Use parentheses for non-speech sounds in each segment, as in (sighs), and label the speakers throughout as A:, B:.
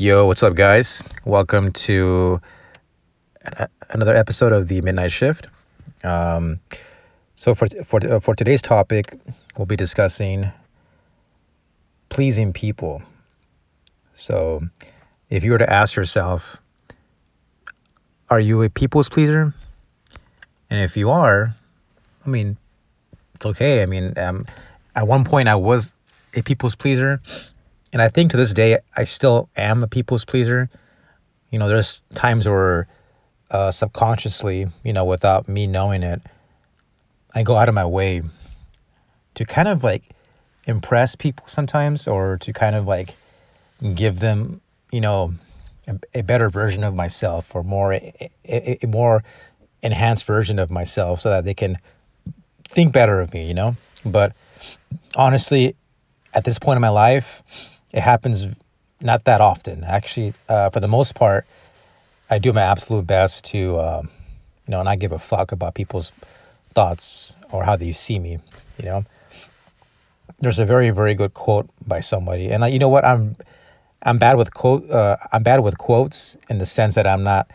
A: Yo, what's up, guys? Welcome to another episode of the Midnight Shift. Um, so for for uh, for today's topic, we'll be discussing pleasing people. So, if you were to ask yourself, are you a people's pleaser? And if you are, I mean, it's okay. I mean, um, at one point I was a people's pleaser, and I think to this day I still am a people's pleaser. You know, there's times where uh, subconsciously, you know, without me knowing it, I go out of my way to kind of like impress people sometimes, or to kind of like give them, you know, a, a better version of myself, or more a, a, a more enhanced version of myself, so that they can think better of me, you know. But honestly, at this point in my life, it happens not that often. Actually, uh, for the most part, I do my absolute best to, um, you know, not give a fuck about people's thoughts or how they see me. You know, there's a very, very good quote by somebody, and like, you know what, I'm, I'm bad with quote, uh, I'm bad with quotes in the sense that I'm not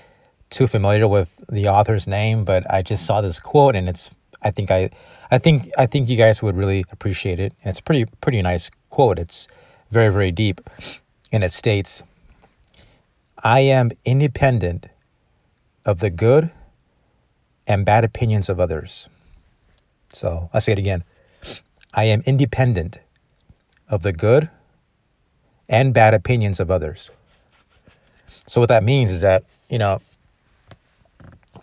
A: too familiar with the author's name, but I just saw this quote, and it's, I think I, I think, I think you guys would really appreciate it, and it's pretty, pretty nice quote. It's very, very deep, and it states, "I am independent of the good and bad opinions of others." So I say it again. I am independent of the good and bad opinions of others. So what that means is that you know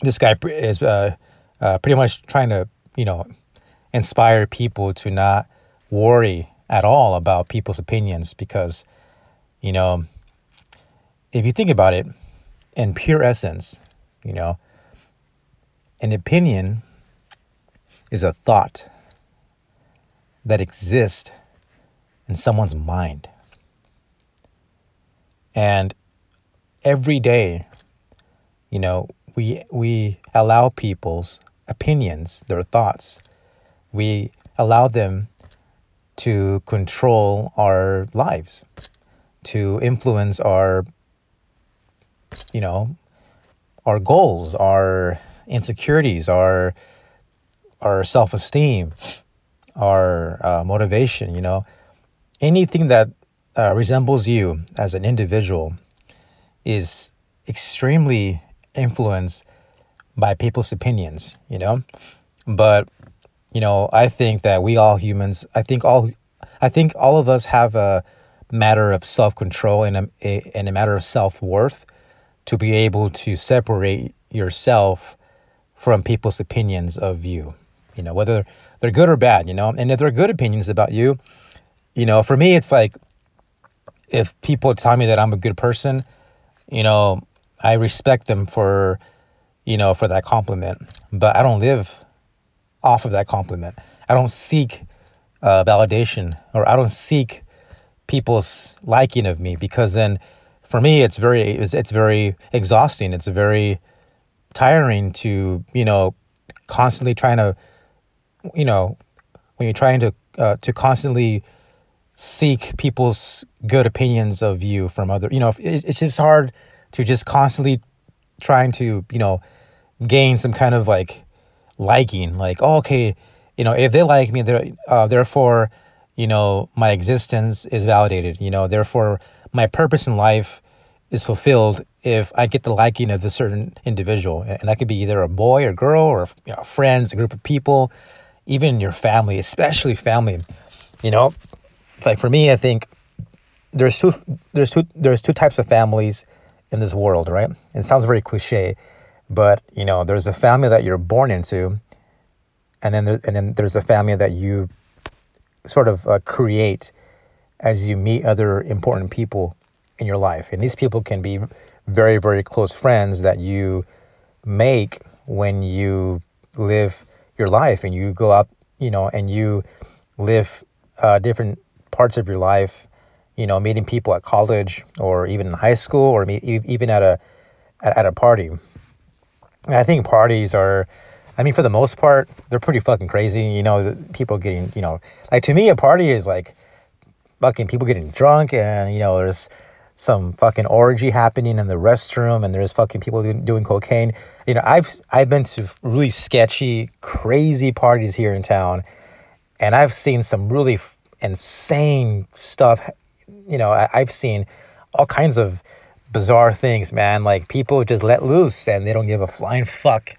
A: this guy is uh, uh, pretty much trying to you know inspire people to not worry at all about people's opinions because you know if you think about it in pure essence you know an opinion is a thought that exists in someone's mind. And every day you know we we allow people's opinions their thoughts we allow them to control our lives to influence our you know our goals our insecurities our our self-esteem our uh, motivation you know anything that uh, resembles you as an individual is extremely influenced by people's opinions, you know? But, you know, I think that we all humans, I think all I think all of us have a matter of self-control and a, a and a matter of self-worth to be able to separate yourself from people's opinions of you. You know, whether they're good or bad, you know? And if they're good opinions about you, you know, for me it's like if people tell me that I'm a good person, you know, I respect them for, you know, for that compliment, but I don't live off of that compliment. I don't seek uh, validation or I don't seek people's liking of me because then for me it's very it's, it's very exhausting. It's very tiring to, you know, constantly trying to, you know, when you're trying to uh, to constantly seek people's good opinions of you from other, you know, it, it's just hard to just constantly trying to, you know, gain some kind of like liking, like, oh, okay, you know, if they like me, they're, uh, therefore, you know, my existence is validated, you know, therefore my purpose in life is fulfilled if I get the liking of a certain individual. And that could be either a boy or girl or you know, friends, a group of people, even your family, especially family. You know, like for me, I think there's two there's two there's two types of families in this world, right? It sounds very cliche, but you know, there's a family that you're born into, and then there, and then there's a family that you sort of uh, create as you meet other important people in your life, and these people can be very very close friends that you make when you live your life and you go out, you know, and you live uh, different parts of your life you know, meeting people at college or even in high school or even at a at, at a party. I think parties are, I mean, for the most part, they're pretty fucking crazy. You know, people getting, you know, like to me, a party is like fucking people getting drunk and you know, there's some fucking orgy happening in the restroom and there's fucking people doing, cocaine. You know, I've I've been to really sketchy, crazy parties here in town, and I've seen some really insane stuff. You know, I, I've seen all kinds of bizarre things, man. Like people just let loose and they don't give a flying fuck,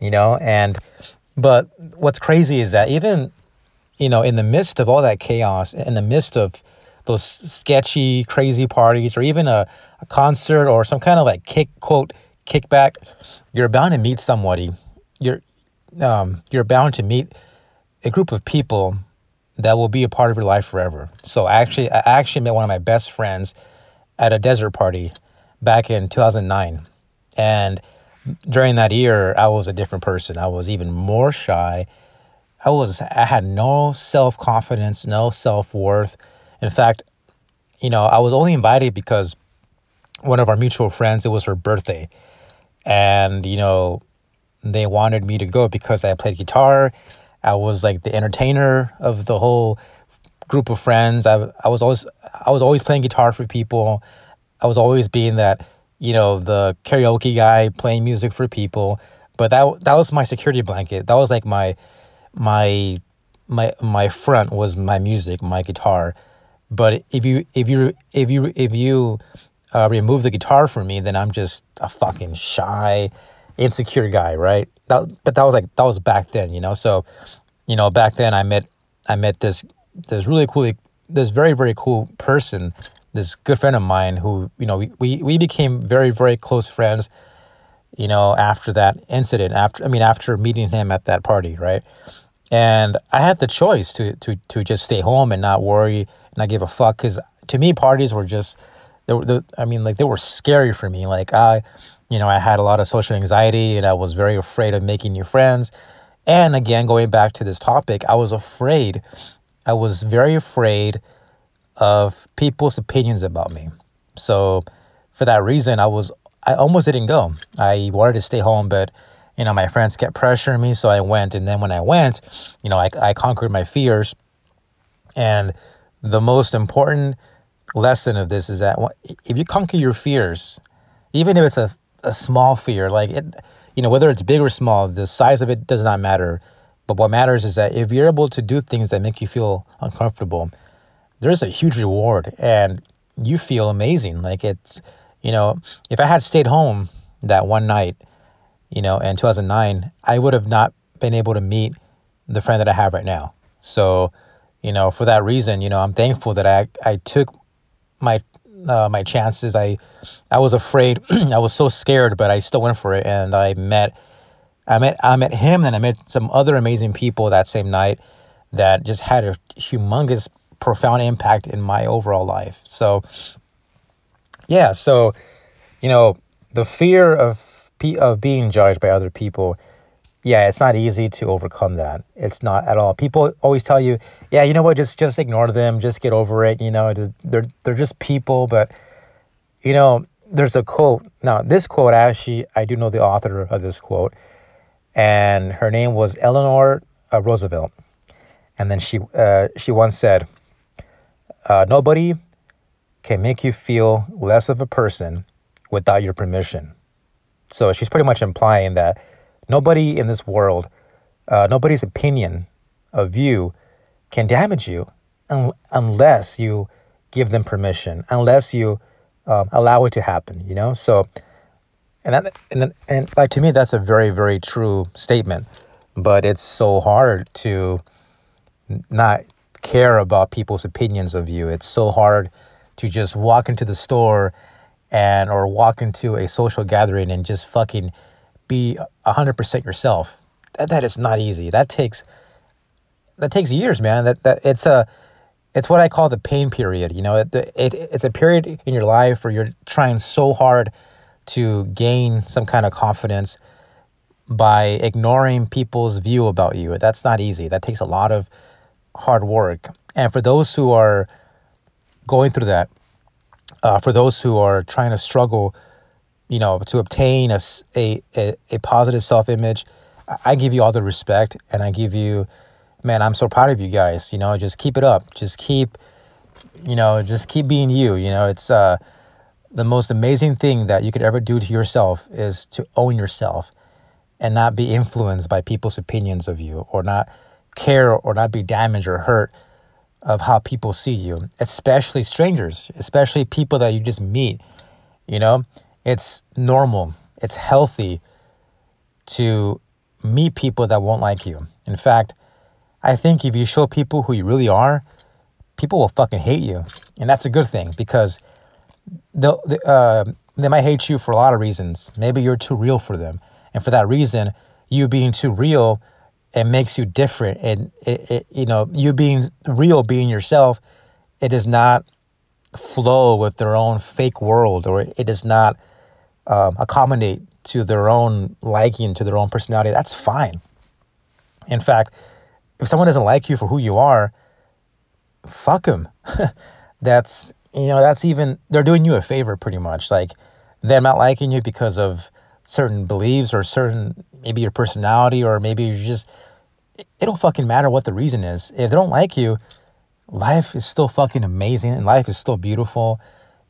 A: you know. And but what's crazy is that even you know in the midst of all that chaos, in the midst of those sketchy, crazy parties, or even a, a concert or some kind of like kick quote kickback, you're bound to meet somebody. You're um, you're bound to meet a group of people that will be a part of your life forever. So actually, I actually met one of my best friends at a desert party back in 2009, and during that year, I was a different person. I was even more shy. I was I had no self confidence, no self worth. In fact, you know, I was only invited because one of our mutual friends, it was her birthday. And, you know, they wanted me to go because I played guitar. I was like the entertainer of the whole group of friends. I, I was always I was always playing guitar for people. I was always being that, you know, the karaoke guy playing music for people. But that that was my security blanket. That was like my my my my front was my music, my guitar. But if you if you if you if you uh, remove the guitar from me, then I'm just a fucking shy, insecure guy, right? That, but that was like that was back then, you know. So, you know, back then I met I met this this really cool this very very cool person, this good friend of mine who you know we we, we became very very close friends. You know, after that incident, after I mean after meeting him at that party, right? And I had the choice to to to just stay home and not worry and I gave a fuck because to me parties were just they were the, I mean like they were scary for me like I you know I had a lot of social anxiety and I was very afraid of making new friends and again going back to this topic I was afraid I was very afraid of people's opinions about me. So for that reason I was I almost didn't go. I wanted to stay home but you know my friends kept pressuring me so I went. And then when I went you know I, I conquered my fears. And the most important lesson of this is that if you conquer your fears, even if it's a, a small fear, like it, you know, whether it's big or small, the size of it does not matter. But what matters is that if you're able to do things that make you feel uncomfortable, there's a huge reward and you feel amazing. Like it's, you know, if I had stayed home that one night, you know, in 2009, I would have not been able to meet the friend that I have right now. So, you know, for that reason, you know, I'm thankful that I I took my uh, my chances. I I was afraid. (clears throat) I was so scared, but I still went for it, and I met I met I met him, and I met some other amazing people that same night that just had a humongous, profound impact in my overall life. So yeah, so you know, the fear of of being judged by other people yeah, it's not easy to overcome that. It's not at all. People always tell you, yeah, you know what, just just ignore them, just get over it. You know, they're they're just people. But you know, there's a quote. Now, this quote actually, I do know the author of this quote, and her name was Eleanor uh, Roosevelt. And then she uh, she once said, uh, "Nobody can make you feel less of a person without your permission." So she's pretty much implying that Nobody in this world, uh, nobody's opinion of you can damage you un- unless you give them permission, unless you um, allow it to happen. You know, so and that and then, and like to me that's a very very true statement, but it's so hard to not care about people's opinions of you. It's so hard to just walk into the store and or walk into a social gathering and just fucking be 100% yourself. That, that is not easy. That takes that takes years, man. That that it's a it's what I call the pain period. You know, it, it it's a period in your life where you're trying so hard to gain some kind of confidence by ignoring people's view about you. That's not easy. That takes a lot of hard work. And for those who are going through that, uh, for those who are trying to struggle you know, to obtain a, a, a, positive self image, I give you all the respect and I give you, man, I'm so proud of you guys. You know, just keep it up. Just keep, you know, just keep being you. You know, it's, uh, the most amazing thing that you could ever do to yourself is to own yourself and not be influenced by people's opinions of you or not care or not be damaged or hurt of how people see you, especially strangers, especially people that you just meet. You know, it's normal, it's healthy to meet people that won't like you. In fact, I think if you show people who you really are, people will fucking hate you. And that's a good thing because they'll, uh, they might hate you for a lot of reasons. Maybe you're too real for them. And for that reason, you being too real, it makes you different. And, it, it, you know, you being real, being yourself, it does not flow with their own fake world or it does not um, accommodate to their own liking, to their own personality. That's fine. In fact, if someone doesn't like you for who you are, fuck them. (laughs) that's you know that's even they're doing you a favor pretty much. Like them not liking you because of certain beliefs or certain maybe your personality or maybe you're just it, don't fucking matter what the reason is. If they don't like you, life is still fucking amazing and life is still beautiful.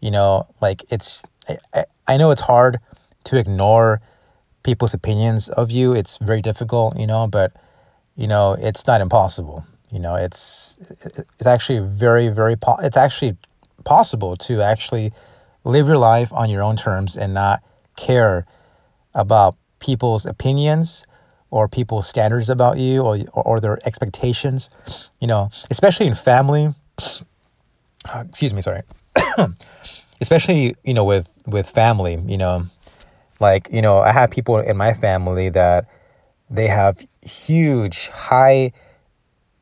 A: You know, like it's I, I, I know it's hard to ignore people's opinions of you. It's very difficult, you know, but you know, it's not impossible. You know, it's it's actually very very po- it's actually possible to actually live your life on your own terms and not care about people's opinions or people's standards about you or or their expectations. You know, especially in family. (coughs) Excuse me, sorry. (coughs) especially you know with with family. You know, like you know, I have people in my family that they have huge, high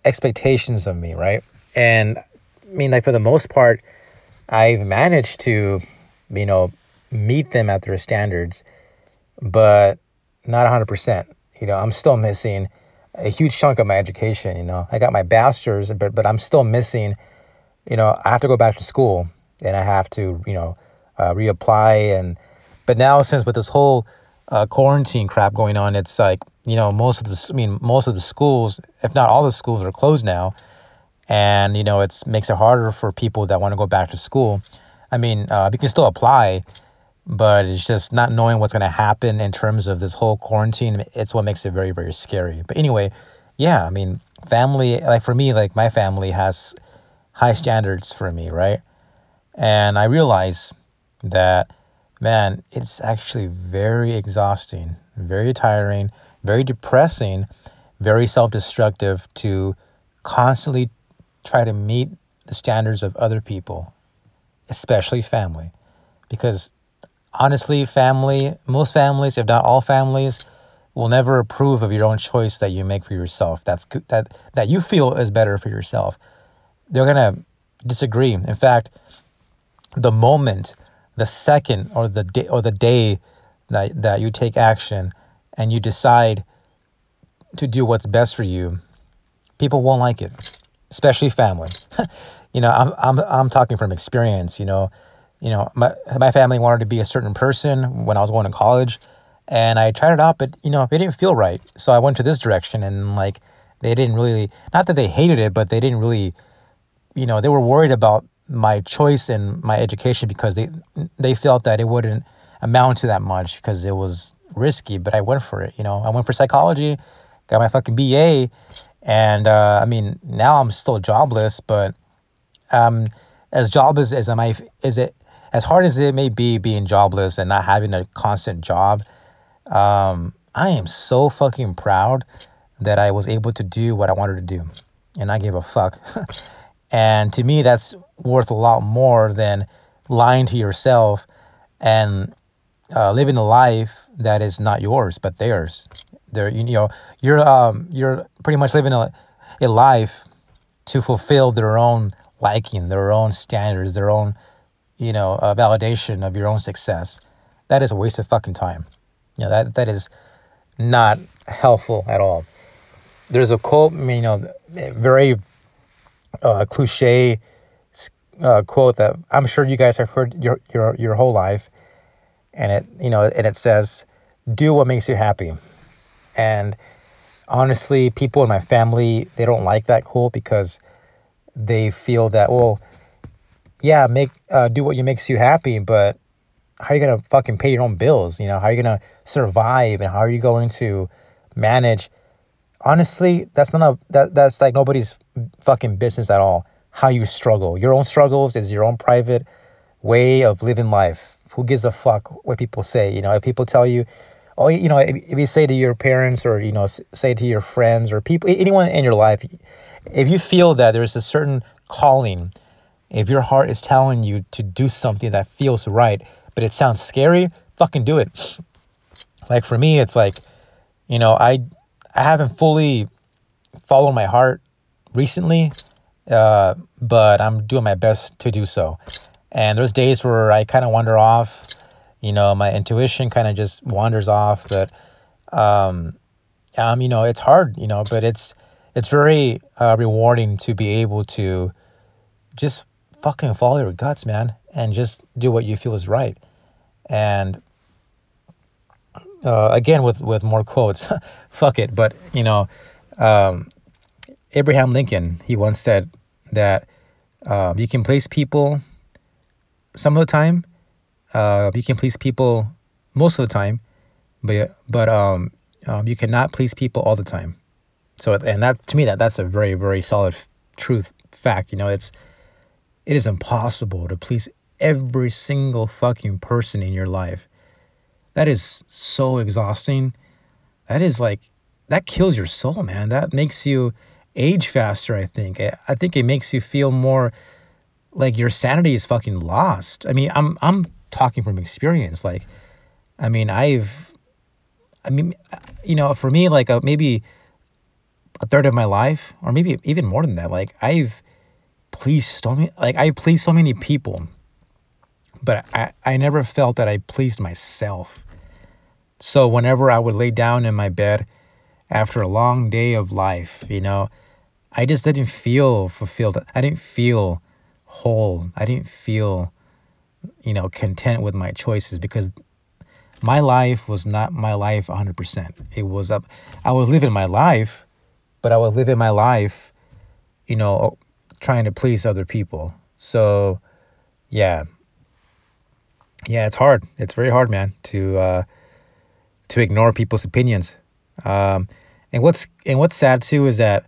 A: expectations of me, right? And I mean, like for the most part, I've managed to, you know, meet them at their standards, but not 100%. You know, I'm still missing a huge chunk of my education. You know, I got my bachelor's, but but I'm still missing. You know, I have to go back to school, and I have to, you know, uh, reapply. And but now since with this whole uh, quarantine crap going on, it's like you know most of the I mean most of the schools, if not all the schools, are closed now, and you know it makes it harder for people that want to go back to school. I mean, uh, you can still apply, but it's just not knowing what's going to happen in terms of this whole quarantine. It's what makes it very very scary. But anyway, yeah, I mean, family like for me, like my family has high standards for me, right? And I realize that man, it's actually very exhausting, very tiring, very depressing, very self destructive to constantly try to meet the standards of other people, especially family. Because honestly, family, most families, if not all families, will never approve of your own choice that you make for yourself. That's that that you feel is better for yourself. They're gonna disagree. In fact, the moment the second or the day or the day that that you take action and you decide to do what's best for you, people won't like it, especially family. (laughs) you know, I'm I'm I'm talking from experience. You know, you know, my my family wanted to be a certain person when I was going to college, and I tried it out, but you know, it didn't feel right. So I went to this direction, and like they didn't really, not that they hated it, but they didn't really, you know, they were worried about my choice and my education because they they felt that it wouldn't amount to that much because it was risky. But I went for it. You know, I went for psychology, got my fucking BA, and uh, I mean now I'm still jobless, but um, as jobless as I, is it as hard as it may be being jobless and not having a constant job. Um, I am so fucking proud that I was able to do what I wanted to do, and I gave a fuck. (laughs) And to me, that's worth a lot more than lying to yourself and uh, living a life that is not yours but theirs. There, you know, you're um, you're pretty much living a, a life to fulfill their own liking, their own standards, their own, you know, uh, validation of your own success. That is a waste of fucking time. You know, that that is not helpful at all. There's a quote, you know, very uh, cliche uh, quote that I'm sure you guys have heard your your your whole life, and it you know and it says, "Do what makes you happy." And honestly, people in my family they don't like that quote because they feel that well, yeah, make uh, do what you makes you happy, but how are you gonna fucking pay your own bills? You know, how are you gonna survive and how are you going to manage? Honestly, that's not a that that's like nobody's fucking business at all. How you struggle, your own struggles is your own private way of living life. Who gives a fuck what people say? You know, if people tell you, oh, you know, if, if you say to your parents or you know, say to your friends or people, anyone in your life, if you feel that there's a certain calling, if your heart is telling you to do something that feels right, but it sounds scary, fucking do it. Like for me, it's like, you know, I I haven't fully followed my heart recently, uh, but I'm doing my best to do so. And there's days where I kind of wander off, you know, my intuition kind of just wanders off, but um, um, you know, it's hard, you know, but it's it's very uh, rewarding to be able to just fucking follow your guts, man, and just do what you feel is right. And uh, again, with with more quotes, (laughs) fuck it. But you know, um, Abraham Lincoln, he once said that um, you can please people some of the time, uh, you can please people most of the time, but but um, um, you cannot please people all the time. So and that to me that that's a very very solid truth fact. You know, it's it is impossible to please every single fucking person in your life. That is so exhausting. That is like that kills your soul, man. That makes you age faster, I think. I think it makes you feel more like your sanity is fucking lost. I mean, I'm I'm talking from experience. Like, I mean, I've, I mean, you know, for me, like a, uh, maybe a third of my life, or maybe even more than that. Like, I've pleased so many, like I pleased so many people, but I I never felt that I pleased myself. So whenever I would lay down in my bed after a long day of life, you know, I just didn't feel fulfilled. I didn't feel whole. I didn't feel, you know, content with my choices because my life was not my life 100%. It was up. I was living my life, but I was living my life, you know, trying to please other people. So, yeah, yeah, it's hard. It's very hard, man, to uh, to ignore people's opinions. Um, and what's and what's sad too is that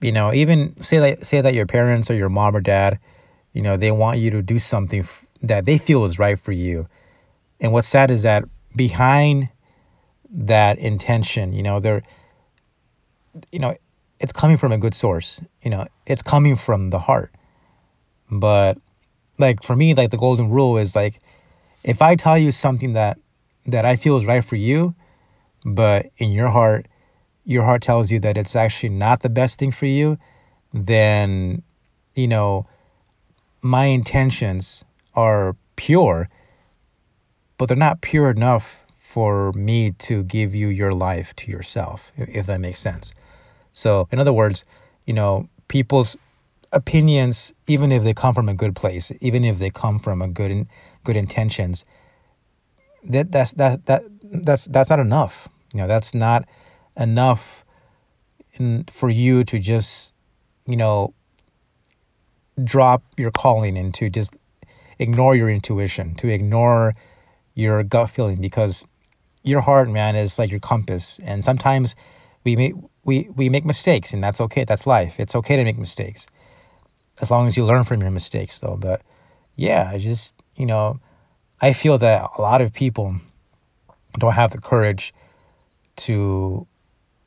A: you know even say that say that your parents or your mom or dad, you know, they want you to do something f- that they feel is right for you. And what's sad is that behind that intention, you know, they're you know, it's coming from a good source. You know, it's coming from the heart. But like for me, like the golden rule is like if I tell you something that that I feel is right for you, but in your heart, your heart tells you that it's actually not the best thing for you, then you know, my intentions are pure, but they're not pure enough for me to give you your life to yourself, if that makes sense. So, in other words, you know, people's opinions, even if they come from a good place, even if they come from a good good intentions, that that's that that that's that's not enough. You know, that's not enough in, for you to just, you know, drop your calling and to just ignore your intuition, to ignore your gut feeling because your heart, man, is like your compass. And sometimes we make we we make mistakes, and that's okay. That's life. It's okay to make mistakes, as long as you learn from your mistakes, though. But yeah, I just you know, I feel that a lot of people don't have the courage to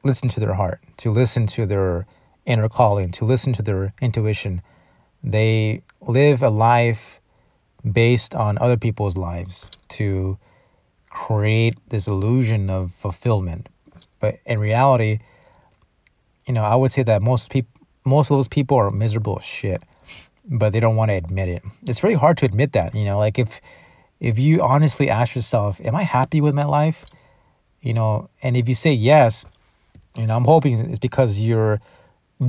A: listen to their heart, to listen to their inner calling, to listen to their intuition. They live a life based on other people's lives to create this illusion of fulfillment but in reality, you know, I would say that most people, most of those people are miserable shit, but they don't want to admit it. It's very hard to admit that. You know, like if if you honestly ask yourself, "Am I happy with my life?" You know, and if you say yes, you know, I'm hoping it's because you're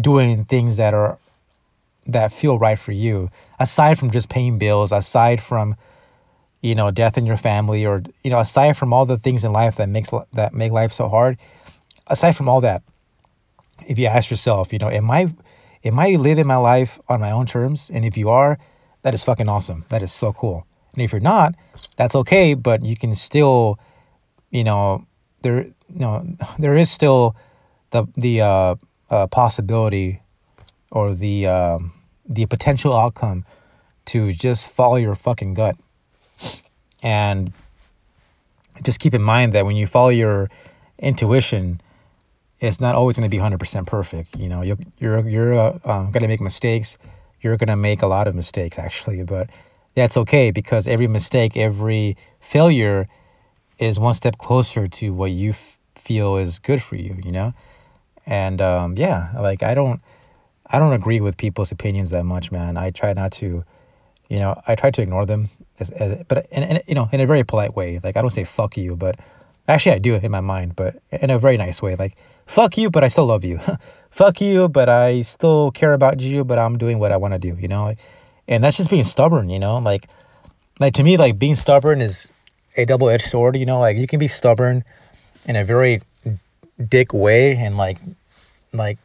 A: doing things that are that feel right for you. Aside from just paying bills, aside from you know death in your family, or you know, aside from all the things in life that makes that make life so hard, aside from all that, if you ask yourself, you know, am I am I living my life on my own terms? And if you are, that is fucking awesome. That is so cool. And if you're not, that's okay, but you can still, you know, there, you know, (sighs) there is still the the uh, uh, possibility or the uh, the potential outcome to just follow your fucking gut and just keep in mind that when you follow your intuition it's not always going to be 100% perfect you know you're you're, you're uh, um, going to make mistakes. You're going to make a lot of mistakes actually but that's okay because every mistake every failure is one step closer to what you f- feel is good for you you know? And um, yeah like i don't i don't agree with people's opinions that much man. I try not to you know i try to ignore them as, as, but in, you know in a very polite way. Like i don't say fuck you but actually i do it in my mind but in a very nice way like fuck you but i still love you. (laughs) Fuck you but i still care about you but i'm doing what i want to do you know? And that's just being stubborn you know? Like like to me like being stubborn is a double-edged sword you know? Like you can be stubborn in a very dick way and like like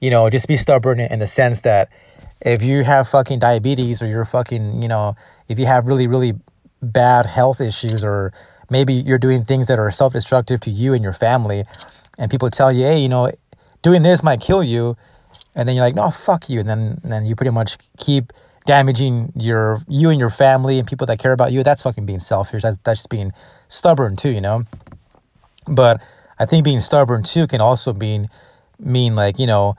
A: you know just be stubborn in the sense that if you have fucking diabetes or you're fucking you know if you have really really bad health issues or maybe you're doing things that are self-destructive to you and your family and people tell you hey you know doing this might kill you and then you're like no fuck you and then and then you pretty much keep damaging your you and your family and people that care about you. That's fucking being selfish. That's, that's just being stubborn too you know? But i think being stubborn too can also mean mean like you know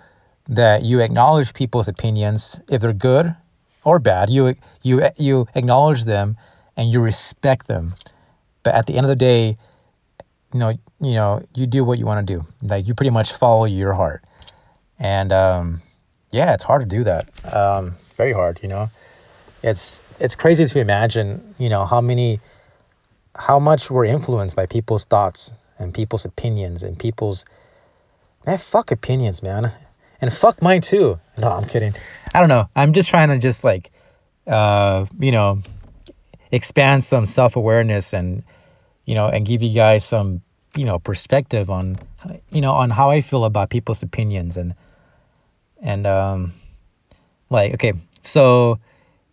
A: that you acknowledge people's opinions if they're good or bad. You you you acknowledge them and you respect them but at the end of the day you know you know you do what you want to do. Like you pretty much follow your heart. And um yeah it's hard to do that. Um very hard you know? It's it's crazy to imagine you know how many how much we're influenced by people's thoughts and people's opinions and people's man fuck opinions man. And fuck mine too. No i'm kidding. I don't know. I'm just trying to just like uh you know expand some self-awareness and you know and give you guys some you know perspective on you know on how i feel about people's opinions and and um like okay so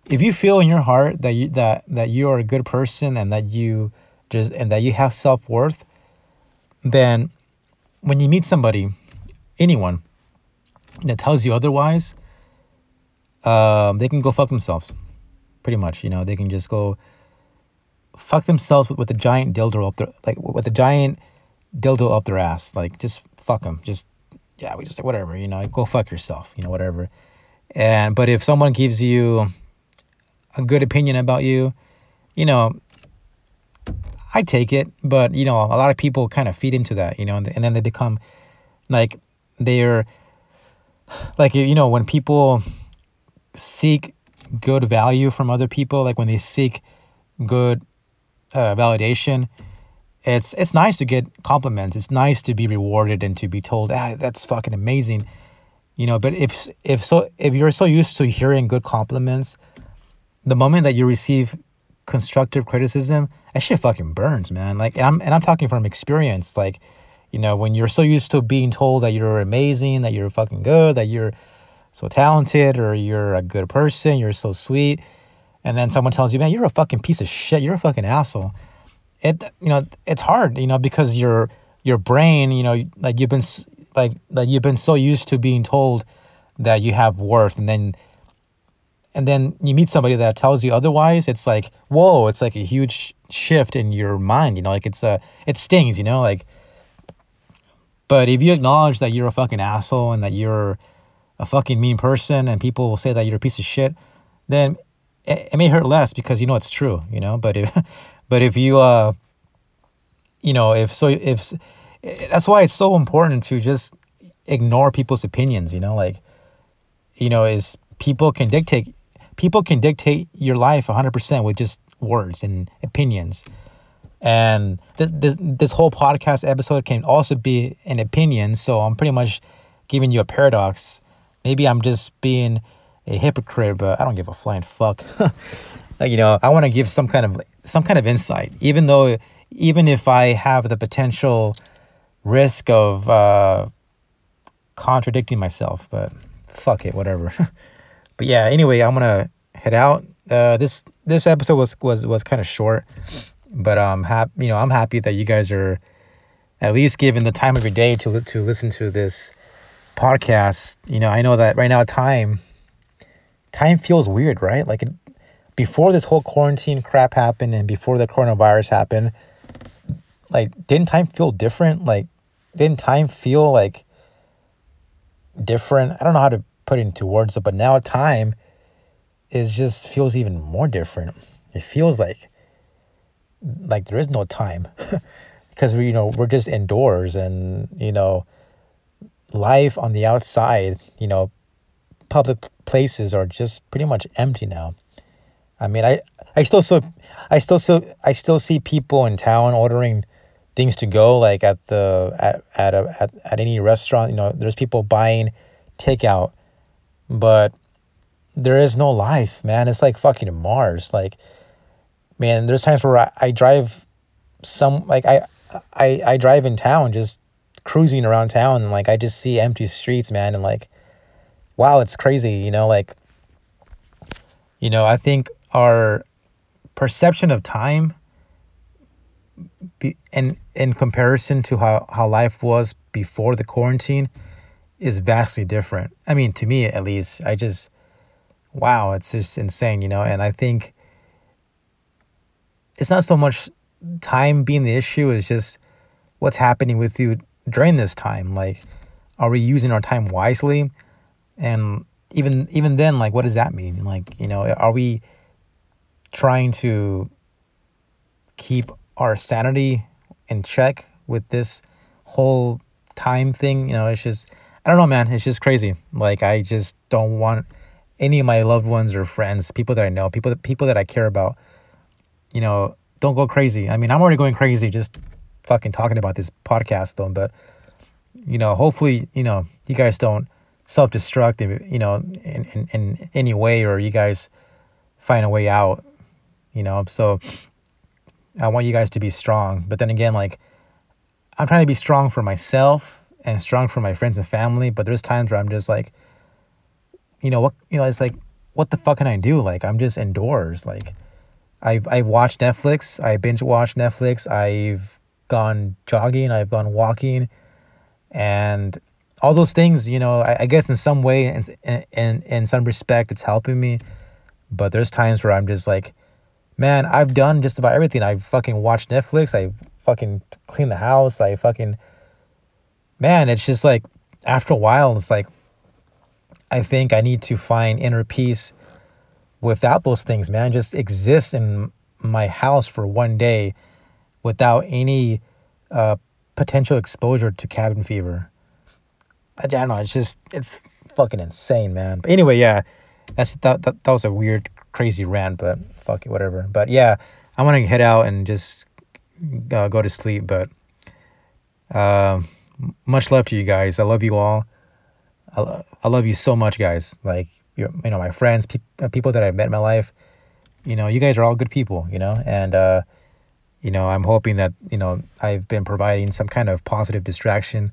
A: if you feel in your heart that you that that you are a good person and that you just and that you have self-worth then when you meet somebody anyone that tells you otherwise um, they can go fuck themselves pretty much you know they can just go fuck themselves with, with a giant dildo up their like with a giant dildo up their ass. Like just fuck them just yeah we just whatever you know go fuck yourself you know whatever. And but if someone gives you a good opinion about you, you know, I take it, but you know, a lot of people kind of feed into that, you know, and, and then they become like they're like you know when people seek good value from other people, like when they seek good uh, validation, it's it's nice to get compliments. It's nice to be rewarded and to be told, ah, that's fucking amazing, you know. But if if so if you're so used to hearing good compliments the moment that you receive constructive criticism, that shit fucking burns, man. Like, and I'm and I'm talking from experience. Like, you know, when you're so used to being told that you're amazing, that you're fucking good, that you're so talented, or you're a good person, you're so sweet, and then someone tells you, man, you're a fucking piece of shit, you're a fucking asshole. It, you know, it's hard, you know, because your your brain, you know, like you've been like like you've been so used to being told that you have worth, and then and then you meet somebody that tells you otherwise, it's like, whoa, it's like a huge shift in your mind, you know, like it's a, it stings, you know, like, but if you acknowledge that you're a fucking asshole and that you're a fucking mean person and people will say that you're a piece of shit, then it, it may hurt less because you know it's true, you know, but if, (laughs) but if you, uh, you know, if so, if, that's why it's so important to just ignore people's opinions, you know, like, you know, is people can dictate people can dictate your life 100% with just words and opinions. And th- th- this whole podcast episode can also be an opinion. So I'm pretty much giving you a paradox. Maybe I'm just being a hypocrite, but I don't give a flying fuck. (laughs) like, you know, I want to give some kind of some kind of insight, even though even if I have the potential risk of uh, contradicting myself, but fuck it, whatever. (laughs) But yeah, anyway, I'm gonna head out. uh, this this episode was was was kind of short, but um, hap- you know, I'm happy that you guys are at least given the time of your day to to listen to this podcast. You know, I know that right now time time feels weird, right? Like it, before this whole quarantine crap happened and before the coronavirus happened, like didn't time feel different? Like didn't time feel like different? I don't know how to put it into words, but now time is just feels even more different. It feels like like there is no time (laughs) because we you know we're just indoors and you know life on the outside, you know, public places are just pretty much empty now. I mean, I I still so I still so I still see people in town ordering things to go like at the at at a, at, at any restaurant, you know, there's people buying takeout, but there is no life, man. It's like fucking Mars. Like, man, there's times where I, I drive some like I I I drive in town just cruising around town and like I just see empty streets, man, and like wow, it's crazy, you know, like you know, I think our perception of time be, in in comparison to how how life was before the quarantine is vastly different. I mean, to me at least, I just wow, it's just insane, you know, and I think it's not so much time being the issue, it's just what's happening with you during this time. Like, are we using our time wisely? And even even then, like, what does that mean? Like, you know, are we trying to keep our sanity in check with this whole time thing? You know, it's just I don't know, man. It's just crazy. Like, I just don't want any of my loved ones or friends, people that I know, people that people that I care about, you know, don't go crazy. I mean, I'm already going crazy just fucking talking about this podcast though, but you know, hopefully, you know, you guys don't self-destruct, you know, in, in, in any way, or you guys find a way out, you know. So I want you guys to be strong, but then again, like I'm trying to be strong for myself and strong for my friends and family, but there's times where I'm just like, you know what you know it's like what the fuck can I do? Like I'm just indoors. Like I've I've watched Netflix. I binge watched Netflix. I've gone jogging. I've gone walking, and all those things. You know, I, I guess in some way, in, in in some respect, it's helping me. But there's times where I'm just like, man, I've done just about everything. I've fucking watched Netflix. I fucking cleaned the house. I fucking, man, it's just like after a while, it's like I think I need to find inner peace without those things, man. Just exist in my house for one day without any uh, potential exposure to cabin fever. I, I don't know. It's just it's fucking insane, man. But anyway, yeah, that's that that, that was a weird, crazy rant, but fuck it, whatever. But yeah, I'm gonna head out and just uh, go to sleep. But uh, much love to you guys. I love you all. I, I love you so much, guys. Like, you you know, my friends, pe- uh, people that I've met in my life, you know, you guys are all good people, you know, and, uh, you know, I'm hoping that, you know, I've been providing some kind of positive distraction,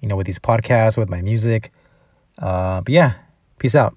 A: you know, with these podcasts, with my music. Uh, but yeah, peace out.